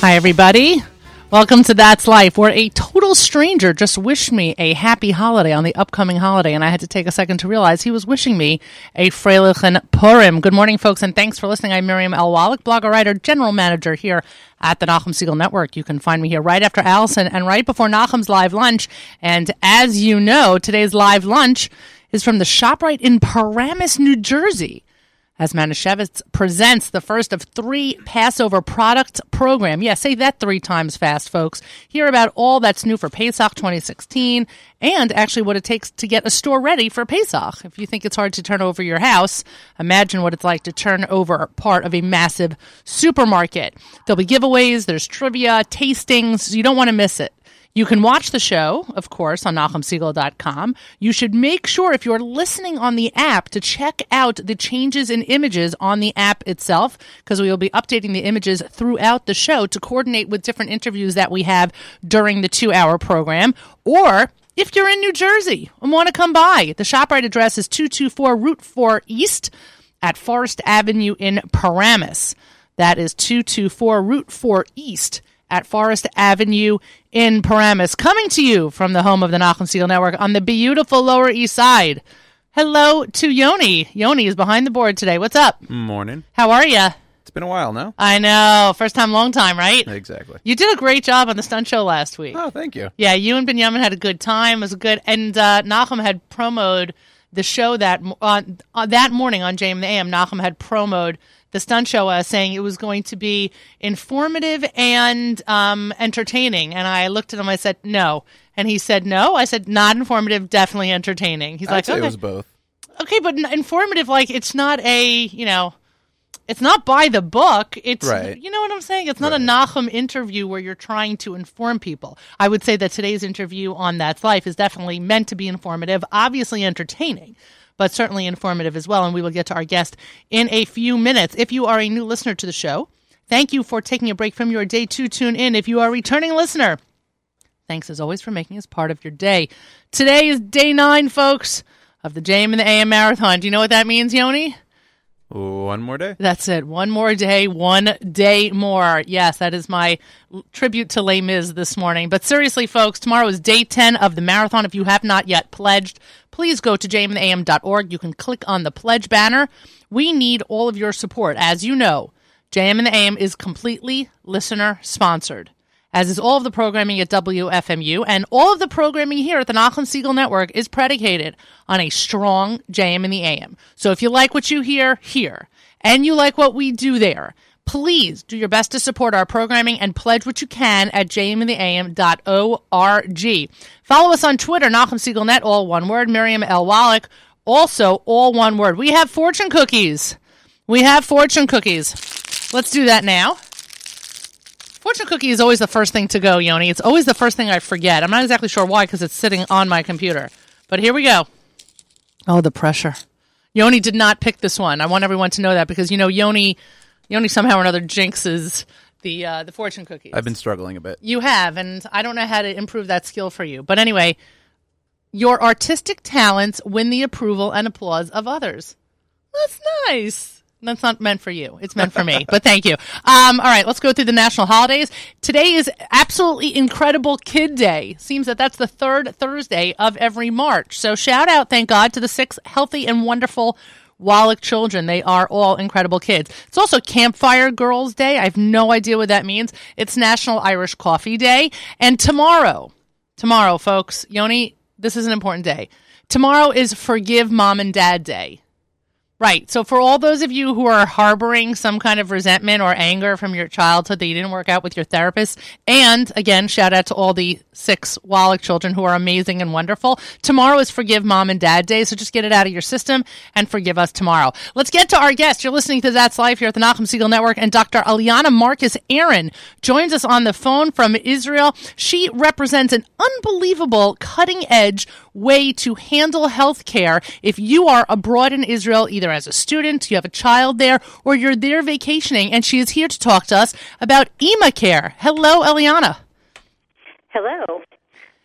Hi, everybody. Welcome to That's Life, where a total stranger just wished me a happy holiday on the upcoming holiday, and I had to take a second to realize he was wishing me a Freilichen Purim. Good morning, folks, and thanks for listening. I'm Miriam L. Wallach, blogger, writer, general manager here at the Nachum Segal Network. You can find me here right after Allison and right before Nachum's live lunch. And as you know, today's live lunch is from the ShopRite in Paramus, New Jersey as Manischewitz presents the first of three Passover product program. Yeah, say that three times fast, folks. Hear about all that's new for Pesach 2016 and actually what it takes to get a store ready for Pesach. If you think it's hard to turn over your house, imagine what it's like to turn over part of a massive supermarket. There'll be giveaways, there's trivia, tastings. You don't want to miss it. You can watch the show, of course, on NachumSegal.com. You should make sure, if you're listening on the app, to check out the changes in images on the app itself, because we will be updating the images throughout the show to coordinate with different interviews that we have during the two hour program. Or if you're in New Jersey and want to come by, the ShopRite address is 224 Route 4 East at Forest Avenue in Paramus. That is 224 Route 4 East at Forest Avenue in Paramus. Coming to you from the home of the Nachum Segal Network on the beautiful Lower East Side. Hello to Yoni. Yoni is behind the board today. What's up? Morning. How are you? It's been a while now. I know. First time, long time, right? Exactly. You did a great job on the stunt show last week. Oh, thank you. Yeah, you and Benjamin had a good time. It was good. And uh, Nachum had promoed the show that uh, that morning on JM the AM. Nachum had promoed the stunt show uh, saying it was going to be informative and um, entertaining. And I looked at him. I said, no. And he said, no. I said, not informative, definitely entertaining. He's I'd like, say okay. it was both. okay, but informative, like it's not a, you know, it's not by the book. It's, Right. you know what I'm saying? It's not a Right. Nachum interview where you're trying to inform people. I would say that today's interview on That's Life is definitely meant to be informative, obviously entertaining, but certainly informative as well. And we will get to our guest in a few minutes. If you are a new listener to the show, thank you for taking a break from your day to tune in. If you are a returning listener, Thanks as always for making us part of your day. Today is day nine, folks, of the JM in the AM Marathon. Do you know what that means, Yoni? One more day. That's it. One more day, one day more. Yes, that is my tribute to Les Mis this morning. But seriously, folks, tomorrow is day 10 of the marathon. If you have not yet pledged, please go to jmintheam.org. You can click on the pledge banner. We need all of your support. As you know, JM in the AM is completely listener sponsored as is all of the programming at WFMU, and all of the programming here at the Nachum Segal Network is predicated on a strong JM in the AM. So if you like what you hear here, and you like what we do there, please do your best to support our programming and pledge what you can at jmintheam.org. Follow us on Twitter, Nachum Segal Net, all one word, Miriam L. Wallach, also all one word. We have fortune cookies. We have fortune cookies. Let's do that now. Fortune cookie is always the first thing to go, Yoni. It's always the first thing I forget. I'm not exactly sure why because it's sitting on my computer. But here we go. Oh, the pressure. Yoni did not pick this one. I want everyone to know that because you know Yoni, Yoni somehow or another jinxes the uh, the fortune cookies. I've been struggling a bit. You have, and I don't know how to improve that skill for you. But anyway, your artistic talents win the approval and applause of others. That's nice. That's not meant for you. It's meant for me. but thank you. Um, all right, let's go through the national holidays. Today is absolutely incredible Kid Day. Seems that that's the third Thursday of every March. So shout out, thank God, to the six healthy and wonderful Wallach children. They are all incredible kids. It's also Campfire Girls Day. I have no idea what that means. It's National Irish Coffee Day. And tomorrow, tomorrow, folks, Yoni, this is an important day. Tomorrow is Forgive Mom and Dad Day. Right. So for all those of you who are harboring some kind of resentment or anger from your childhood that you didn't work out with your therapist, and again, shout out to all the six Wallach children who are amazing and wonderful. Tomorrow is Forgive Mom and Dad Day, so just get it out of your system and forgive us tomorrow. Let's get to our guest. You're listening to That's Life here at the Nachum Segal Network, and Dr. Eliana Marcus Aaron joins us on the phone from Israel. She represents an unbelievable cutting edge way to handle health care if you are abroad in Israel, either as a student, you have a child there, or you're there vacationing. And she is here to talk to us about EmaCare. Hello, Eliana. Hello,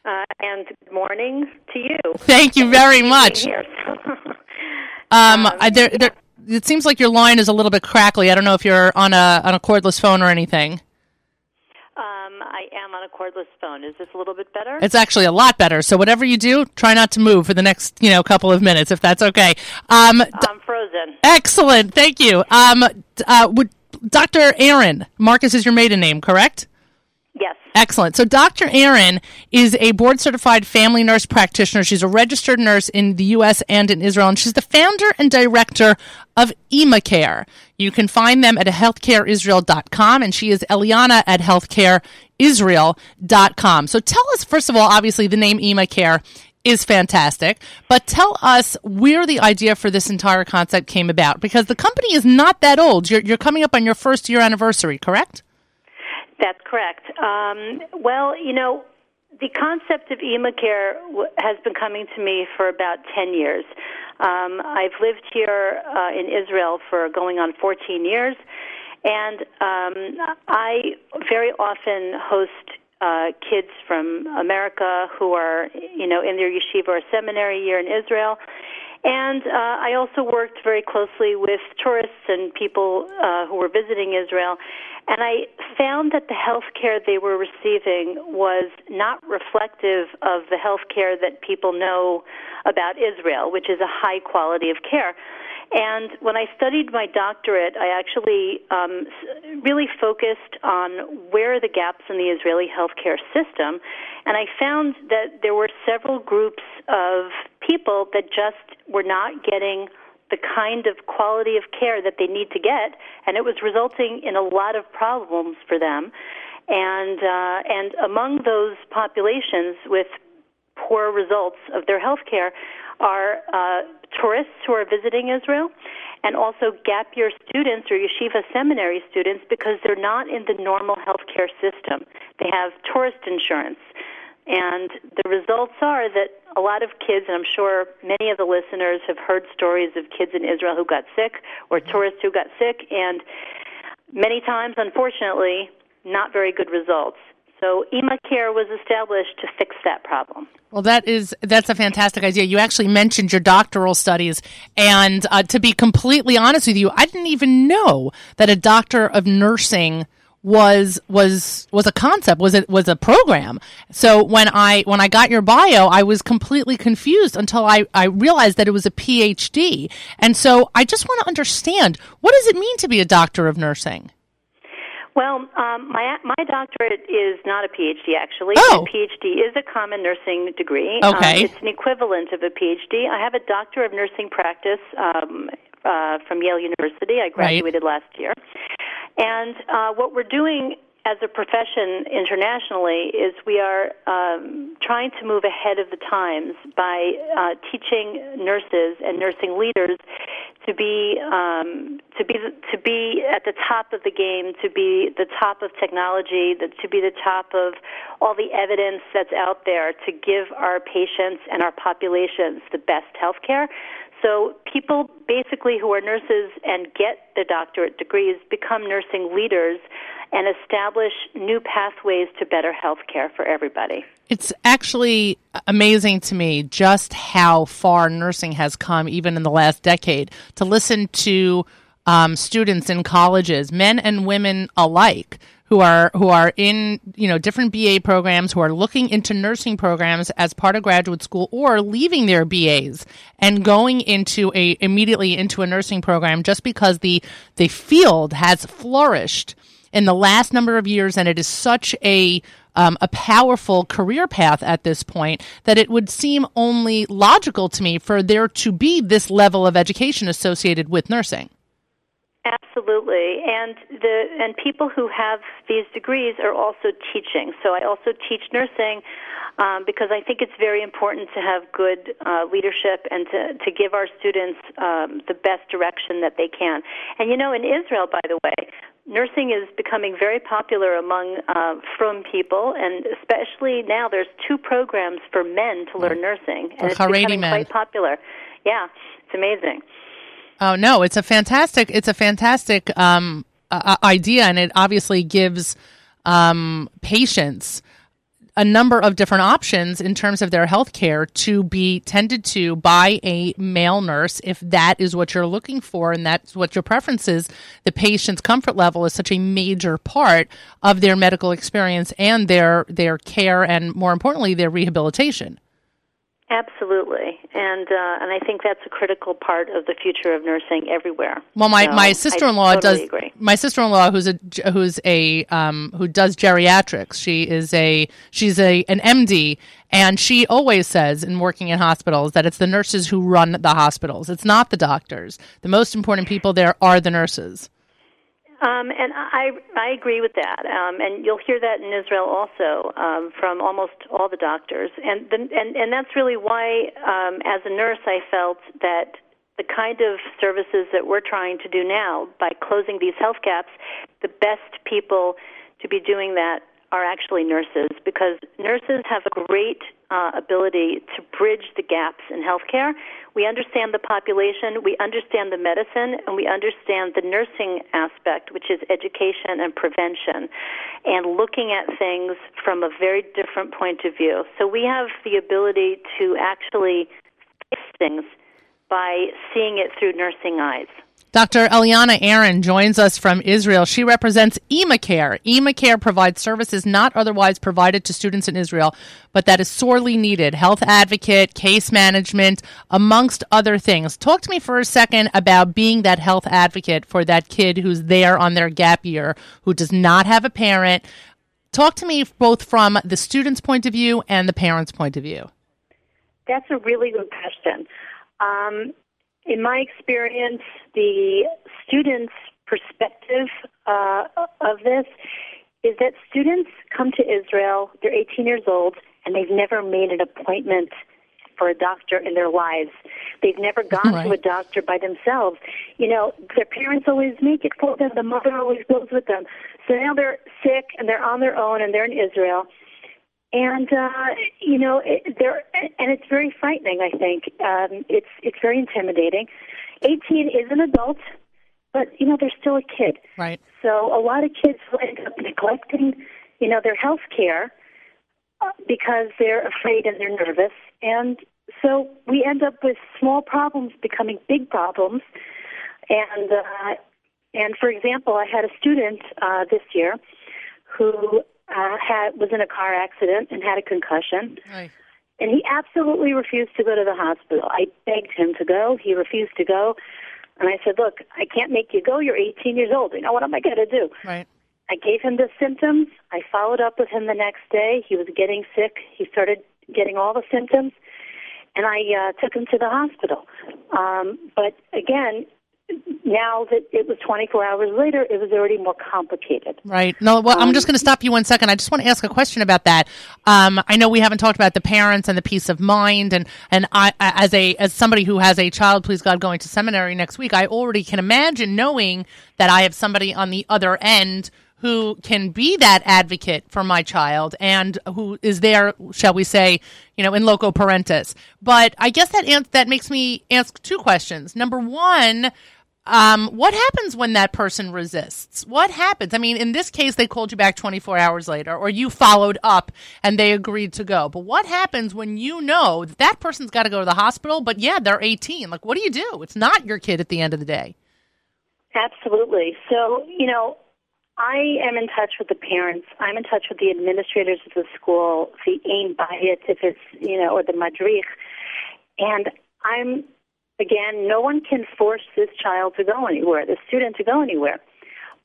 uh, and good morning to you. Thank you very much. Um, I, there, there, it seems like your line is a little bit crackly. I don't know if you're on a on a cordless phone or anything. I am on a cordless phone. Is this a little bit better? It's actually a lot better. So whatever you do, try not to move for the next, you know, couple of minutes, if that's okay. Um, I'm frozen. excellent. Thank you. Um, uh, would, Dr. Aaron, Marcus is your maiden name, correct? Yes. Excellent. So Dr. Aaron is a board certified family nurse practitioner. She's a registered nurse in the U.S. and in Israel, and she's the founder and director of EmaCare. You can find them at healthcareisrael.com, and she is Eliana at healthcareisrael.com. So tell us, first of all, obviously the name EmaCare is fantastic, but tell us where the idea for this entire concept came about, because the company is not that old. You're, you're coming up on your first year anniversary, correct? That's correct. Um, well, you know, the concept of EmaCare w- has been coming to me for about 10 years. Um, I've lived here uh, in Israel for going on 14 years, and um, I very often host uh, kids from America who are, you know, in their yeshiva or seminary year in Israel. And uh, I also worked very closely with tourists and people uh, who were visiting Israel. And I found that the health care they were receiving was not reflective of the health care that people know about Israel, which is a high quality of care. And when I studied my doctorate, I actually um, really focused on where are the gaps in the Israeli healthcare system. And I found that there were several groups of people that just were not getting the kind of quality of care that they need to get, and it was resulting in a lot of problems for them. And uh, and among those populations with poor results of their health care are uh, tourists who are visiting Israel and also gap year students or yeshiva seminary students because they're not in the normal healthcare system. They have tourist insurance. And the results are that a lot of kids, and I'm sure many of the listeners have heard stories of kids in Israel who got sick or tourists who got sick, and many times, unfortunately, not very good results. So EmaCare was established to fix that problem. Well, that is that's a fantastic idea. You actually mentioned your doctoral studies, and uh, to be completely honest with you, I didn't even know that a doctor of nursing was was was a concept was it was a program so when i when i got your bio i was completely confused until i i realized that it was a phd and so i just want to understand what does it mean to be a doctor of nursing Well, um, my my doctorate is not a PhD. Actually, Oh. a PhD is a common nursing degree. Okay. um, it's an equivalent of a PhD. I have a doctor of nursing practice um, uh, from Yale University. I graduated last year, and uh, what we're doing as a profession internationally is we are um, trying to move ahead of the times by uh, teaching nurses and nursing leaders to be um, to be to be at the top of the game, to be the top of technology, to be the top of all the evidence that's out there to give our patients and our populations the best health care. So people basically who are nurses and get their doctorate degrees become nursing leaders and establish new pathways to better health care for everybody. It's actually amazing to me just how far nursing has come, even in the last decade. To listen to um, students in colleges, men and women alike, who are who are in you know different BA programs, who are looking into nursing programs as part of graduate school, or leaving their BAs and going into a immediately into a nursing program just because the the field has flourished in the last number of years, and it is such a um, a powerful career path at this point that it would seem only logical to me for there to be this level of education associated with nursing. Absolutely, and the and people who have these degrees are also teaching. So I also teach nursing um, because I think it's very important to have good uh, leadership and to to give our students um, the best direction that they can. And you know, in Israel, by the way, nursing is becoming very popular among uh, from people, and especially now there's two programs for men to learn nursing, and it's Haredi becoming men. quite popular. Yeah, it's amazing. Oh no, it's a fantastic it's a fantastic um, uh, idea, and it obviously gives um, patients a number of different options in terms of their health care to be tended to by a male nurse if that is what you're looking for and that's what your preference is. The patient's comfort level is such a major part of their medical experience and their their care and more importantly their rehabilitation. Absolutely, and uh, and I think that's a critical part of the future of nursing everywhere. Well, my, So my sister in law totally does agree. my sister in law who's a who's a um, who does geriatrics. She is a she's a an MD, and she always says in working in hospitals that it's the nurses who run the hospitals. It's not the doctors. The most important people there are the nurses. Um, and I I agree with that, um, and you'll hear that in Israel also um, from almost all the doctors, and the, and and that's really why, um, as a nurse, I felt that the kind of services that we're trying to do now by closing these health gaps, the best people to be doing that are actually nurses because nurses have a great uh, ability to bridge the gaps in healthcare. We understand the population, we understand the medicine, and we understand the nursing aspect, which is education and prevention, and looking at things from a very different point of view. So we have the ability to actually fix things by seeing it through nursing eyes. Dr. Eliana Aaron joins us from Israel. She represents EmaCare. EmaCare provides services not otherwise provided to students in Israel, but that is sorely needed. Health advocate, case management, amongst other things. Talk to me for a second about being that health advocate for that kid who's there on their gap year, who does not have a parent. Talk to me both from the student's point of view and the parent's point of view. That's a really good question. Um, in my experience, the students' perspective uh, of this is that students come to Israel, they're 18 years old, and they've never made an appointment for a doctor in their lives. They've never gone Right. to a doctor by themselves. You know, their parents always make it for them, the mother always goes with them. So now they're sick and they're on their own and they're in Israel and uh, you know it, there and it's very frightening. I think um, it's it's very intimidating. Eighteen is an adult, but you know they're still a kid. Right. So a lot of kids will end up neglecting, you know, their health care uh, because they're afraid and they're nervous, and so we end up with small problems becoming big problems. And uh, and for example, I had a student uh, this year who uh, had was in a car accident and had a concussion, and he absolutely refused to go to the hospital. I begged him to go. He refused to go. And I said, Look, I can't make you go. You're 18 years old. You know, what am I going to do? Right. I gave him the symptoms. I followed up with him the next day. He was getting sick. He started getting all the symptoms. And I uh, took him to the hospital. Um, but again, now that it was 24 hours later, it was already more complicated. Right. No, well, I'm just going to stop you one second. I just want to ask a question about that. Um, I know we haven't talked about the parents and the peace of mind, and and I, as a as somebody who has a child, please God, going to seminary next week, I already can imagine knowing that I have somebody on the other end who can be that advocate for my child and who is there, shall we say, you know, in loco parentis. But I guess that ans- that makes me ask two questions. Number one. Um, what happens when that person resists? What happens? I mean, in this case, they called you back 24 hours later, or you followed up and they agreed to go. But what happens when you know that that person's got to go to the hospital, but yeah, they're 18? Like, what do you do? It's not your kid at the end of the day. Absolutely. So, you know, I am in touch with the parents. I'm in touch with the administrators of the school, the em bayit, if it's, you know, or the madrich. And I'm, again, no one can force this child to go anywhere, the student to go anywhere.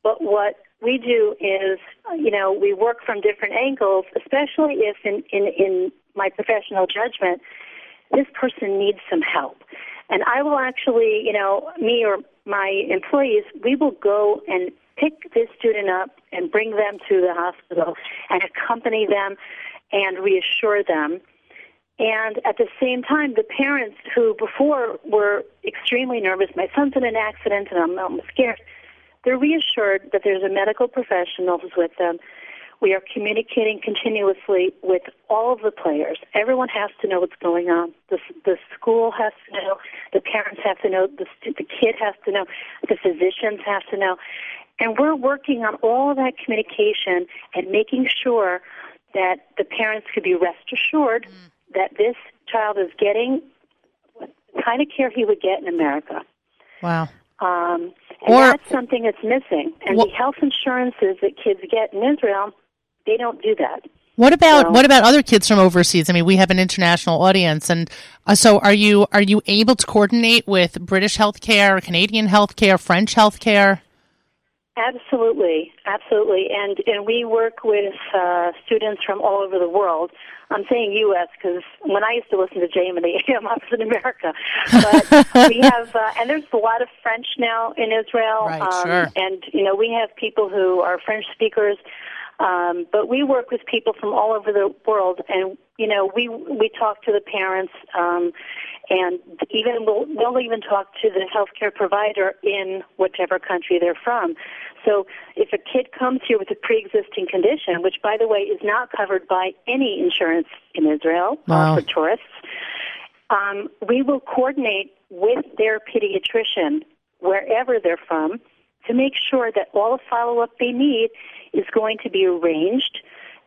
But what we do is, you know, we work from different angles, especially if in, in, in my professional judgment, this person needs some help. And I will actually, you know, me or my employees, we will go and pick this student up and bring them to the hospital and accompany them and reassure them. And at the same time, the parents who before were extremely nervous, my son's in an accident and I'm, I'm scared, they're reassured that there's a medical professional who's with them. We are communicating continuously with all of the players. Everyone has to know what's going on. The, the school has to know. The parents have to know. The, the kid has to know. The physicians have to know. And we're working on all that communication and making sure that the parents could be rest assured mm. That this child is getting the kind of care he would get in America. Wow. Um, and Or- that's something that's missing. And Well- the health insurances that kids get in Israel, they don't do that. What about So- what about other kids from overseas? I mean, we have an international audience, and uh, so are you are you able to coordinate with British healthcare, Canadian healthcare, French healthcare? Absolutely, absolutely, and and we work with uh, students from all over the world. I'm saying U.S. because when I used to listen to JM and the AM, I was in America. But we have, uh, and there's a lot of French now in Israel, Right, um, sure. and you know we have people who are French speakers. Um, but we work with people from all over the world, and you know we we talk to the parents, um, and even we'll, we'll even talk to the healthcare provider in whatever country they're from. So if a kid comes here with a pre-existing condition, which by the way is not covered by any insurance in Israel Wow. for tourists, um, we will coordinate with their pediatrician wherever they're from to make sure that all the follow-up they need is going to be arranged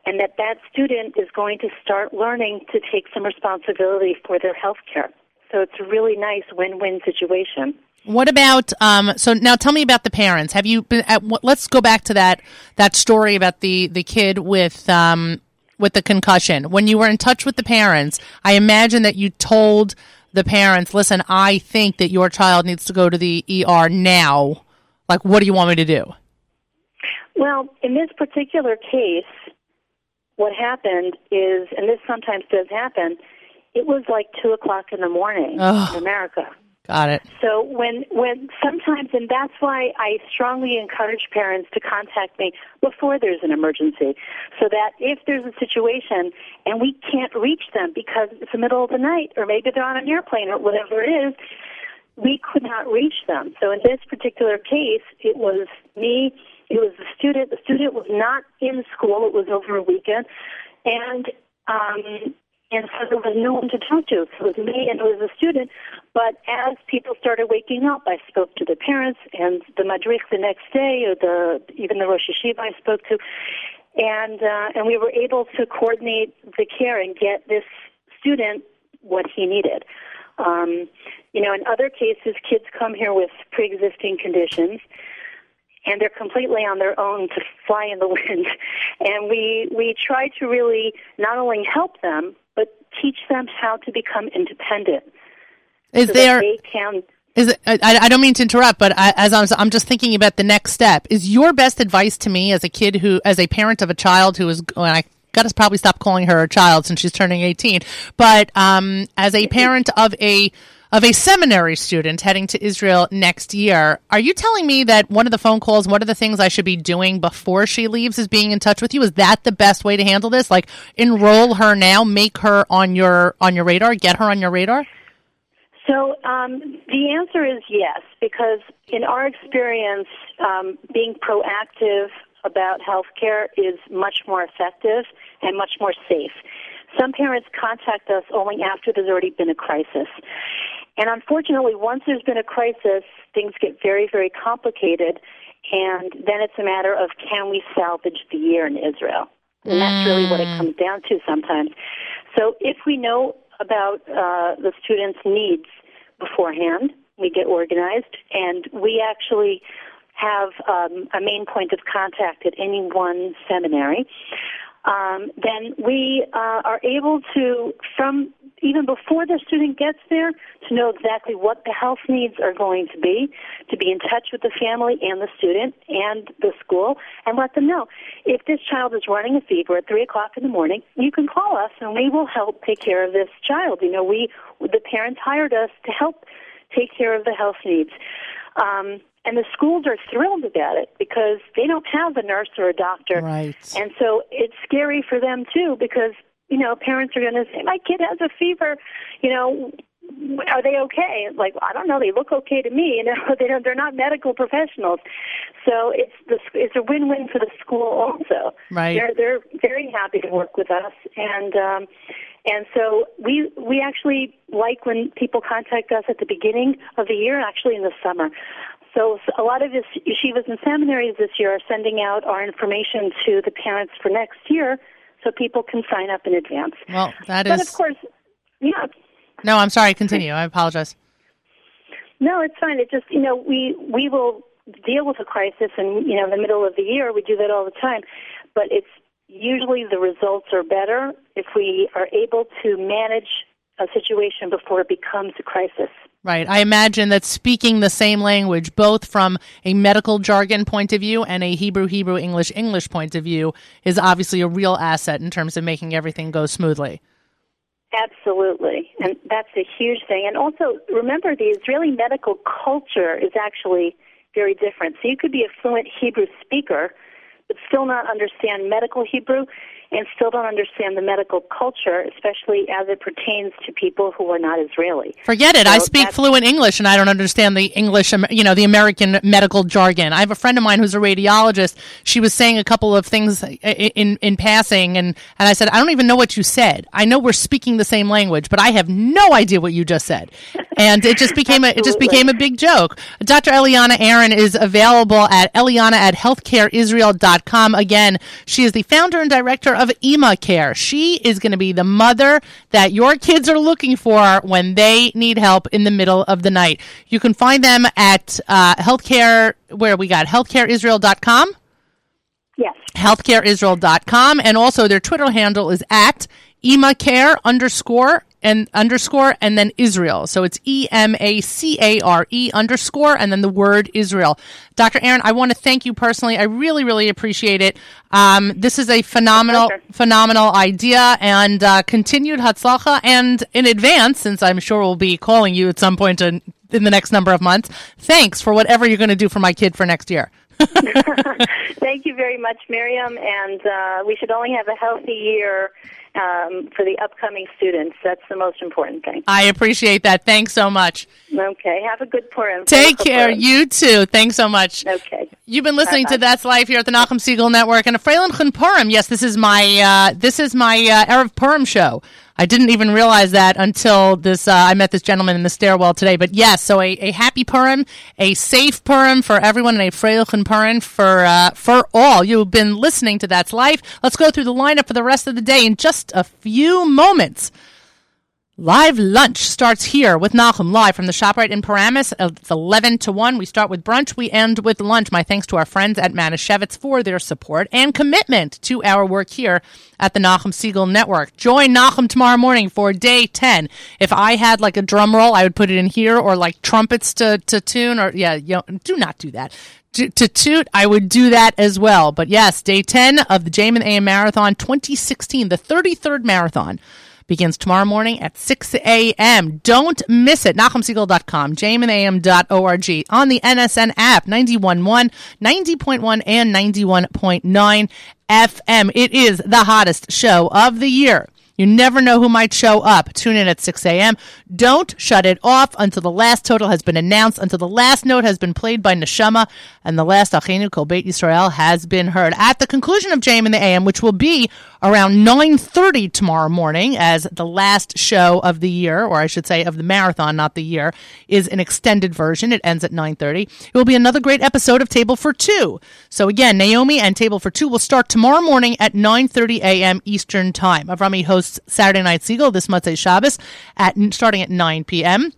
and that that student is going to start learning to take some responsibility for their health care. So it's a really nice win-win situation. What about um, so now? Tell me about the parents. Have you been? At, let's go back to that that story about the the kid with um, with the concussion. When you were in touch with the parents, I imagine that you told the parents, "Listen, I think that your child needs to go to the ER now. Like, what do you want me to do?" Well, in this particular case, what happened is, and this sometimes does happen, it was like two o'clock in the morning Ugh. in America. Got it. So when when sometimes, and that's why I strongly encourage parents to contact me before there's an emergency, so that if there's a situation and we can't reach them because it's the middle of the night, or maybe they're on an airplane or whatever it is, we could not reach them. So in this particular case, it was me. It was the student. The student was not in school. It was over a weekend, and um, and so there was no one to talk to. So it was me and it was the student. But as people started waking up, I spoke to the parents and the madrich the next day, or the even the rosh yeshiva I spoke to, and uh, and we were able to coordinate the care and get this student what he needed. Um, you know, in other cases, kids come here with pre-existing conditions, and they're completely on their own to fly in the wind. And we we try to really not only help them, but teach them how to become independent. Is so there they can is it, I, I don't mean to interrupt, but I, as I'm, I'm just thinking about the next step. Is your best advice to me as a kid who, as a parent of a child who is, and I got to probably stop calling her a child since she's turning 18, but um, as a parent of a of a seminary student heading to Israel next year, are you telling me that one of the phone calls, one of the things I should be doing before she leaves is being in touch with you? Is that the best way to handle this? Like enroll her now, make her on your on your radar, get her on your radar? So um, the answer is yes, because in our experience, um, being proactive about health care is much more effective and much more safe. Some parents contact us only after there's already been a crisis. And unfortunately, once there's been a crisis, things get very, very complicated, and then it's a matter of can we salvage the year in Israel? And that's really what it comes down to sometimes. So if we know about uh, the students' needs beforehand, we get organized, and we actually have um, a main point of contact at any one seminary. Um, then we uh, are able to, from even before the student gets there, to know exactly what the health needs are going to be, to be in touch with the family and the student and the school, and let them know. If this child is running a fever at 3 o'clock in the morning, you can call us and we will help take care of this child. You know, we, the parents hired us to help take care of the health needs. Um, and the schools are thrilled about it because they don't have a nurse or a doctor. Right. And so it's scary for them too because, you know, parents are going to say, my kid has a fever, you know, are they okay? Like, I don't know. They look okay to me. You know, they don't, they're not medical professionals. So it's the, it's a win-win for the school also. Right. They're they're very happy to work with us, and um, and so we we actually like when people contact us at the beginning of the year, actually in the summer. So a lot of yeshivas and seminaries this year are sending out our information to the parents for next year so people can sign up in advance. Well, that But is. of course, yeah, No, I'm sorry. Continue. I apologize. no, it's fine. It just you know we we will deal with a crisis, and you know in the middle of the year we do that all the time, but it's usually the results are better if we are able to manage a situation before it becomes a crisis. Right. I imagine that speaking the same language, both from a medical jargon point of view and a Hebrew, Hebrew, English, English point of view, is obviously a real asset in terms of making everything go smoothly. Absolutely, and that's a huge thing. And also, remember, the Israeli medical culture is actually very different. So you could be a fluent Hebrew speaker, but still not understand medical Hebrew, and still don't understand the medical culture, especially as it pertains to people who are not Israeli. Forget it. I speak fluent English and I don't understand the English, you know, the American medical jargon. I have a friend of mine who's a radiologist. She was saying a couple of things i- i- in, in passing and, and I said, I don't even know what you said. I know we're speaking the same language, but I have no idea what you just said. And it just became a, it just became a big joke. Dr. Eliana Aaron is available at Eliana at healthcareisrael.com. Again, she is the founder and director of EmaCare. She is going to be the mother that your kids are looking for when they need help in the middle of the night. You can find them at uh, healthcare, where we got healthcareisrael.com Yes. healthcareisrael.com and also their Twitter handle is at emacare underscore and underscore and then Israel. So it's E M A C A R E underscore and then the word Israel. Dr. Aaron, I want to thank you personally. I really, really appreciate it. Um, this is a phenomenal, pleasure. phenomenal idea and uh, continued Hatzlacha. And in advance, since I'm sure we'll be calling you at some point in, in the next number of months, thanks for whatever you're going to do for my kid for next year. Thank you very much, Miriam, and uh, we should only have a healthy year um, for the upcoming students. That's the most important thing. I appreciate that. Thanks so much. Okay. Have a good Purim. Take care. Purim. You too. Thanks so much. Okay. You've been listening to Bye-bye. That's Life here at the Nachum Segal Network and a Freilichen Purim. Yes, this is my uh, this is my uh, Erev Purim show. I didn't even realize that until this. Uh, I met this gentleman in the stairwell today. But yes, so a, a happy Purim, a safe Purim for everyone, and a Freilichen Purim for uh, for all. You've been listening to That's Life. Let's go through the lineup for the rest of the day in just a few moments. Live lunch starts here with Nachum live from the ShopRite in Paramus. It's 11 to 1. We start with brunch. We end with lunch. My thanks to our friends at Manischewitz for their support and commitment to our work here at the Nachum Segal Network. Join Nachum tomorrow morning for day 10. If I had like a drum roll, I would put it in here or like trumpets to, to tune or yeah, you know, do not do that. To, to toot, I would do that as well. But yes, day 10 of the Jamin AM Marathon 2016, the 33rd marathon begins tomorrow morning at 6 a.m. Don't miss it. NachumSegal.com, jaminam.org, on the NSN app, 91.1, 90.1, and 91.9 FM. It is the hottest show of the year. You never know who might show up. Tune in at 6 a.m. Don't shut it off until the last total has been announced, until the last note has been played by Neshama, and the last Achenu Kol Beit Yisrael has been heard. At the conclusion of JM in the AM, which will be around 9.30 tomorrow morning, as the last show of the year, or I should say of the marathon, not the year, is an extended version. It ends at 9.30. It will be another great episode of Table for Two. So again, Naomi and Table for Two will start tomorrow morning at 9.30 a.m. Eastern Time. Avrami hosts Saturday Night Siegel this Motzei Shabbos at starting at 9 p.m.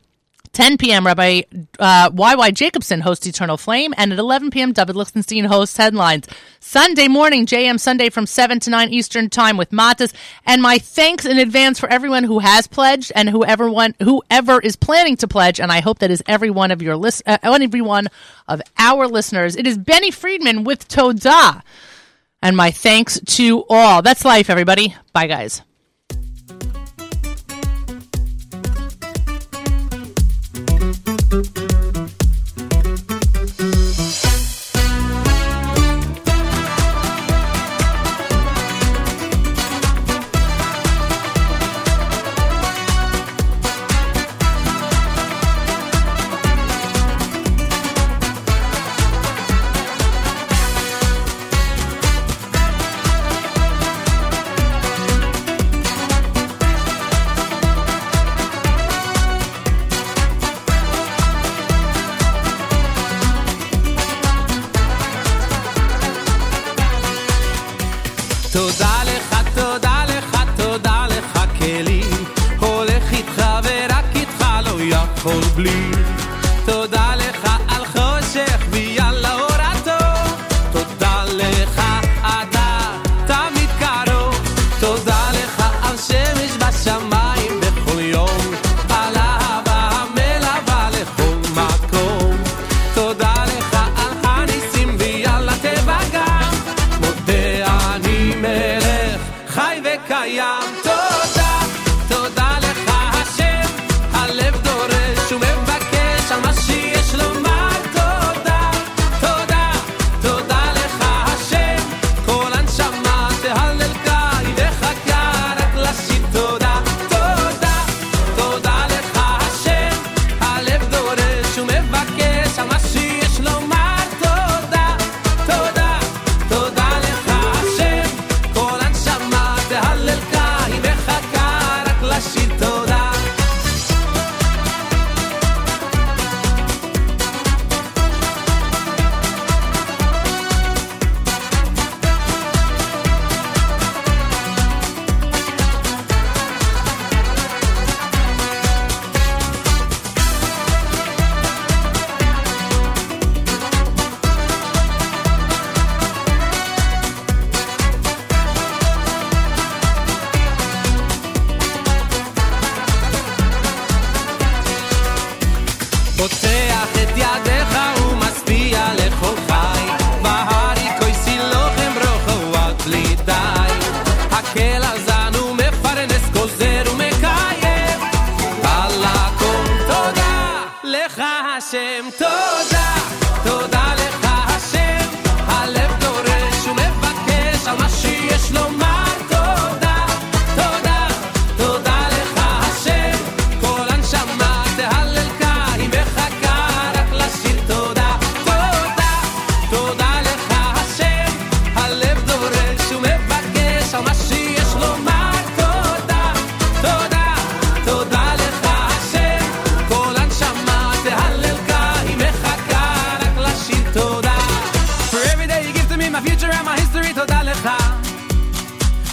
10 p.m. Rabbi uh, Y.Y. Jacobson hosts Eternal Flame, and at 11 p.m. David Lichtenstein hosts Headlines. Sunday morning, JM Sunday from 7 to 9 Eastern Time with Matas. And my thanks in advance for everyone who has pledged and whoever one, whoever is planning to pledge. And I hope that is every one of your list, uh, every one of our listeners. It is Benny Friedman with Todah. And my thanks to all. That's life, everybody. Bye, guys.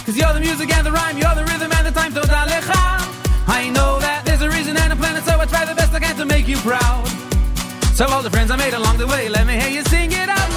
Cause you're the music and the rhyme, you're the rhythm and the time, so lecha. I know that there's a reason and a planet, so I try the best I can to make you proud. So all the friends I made along the way, let me hear you sing it out.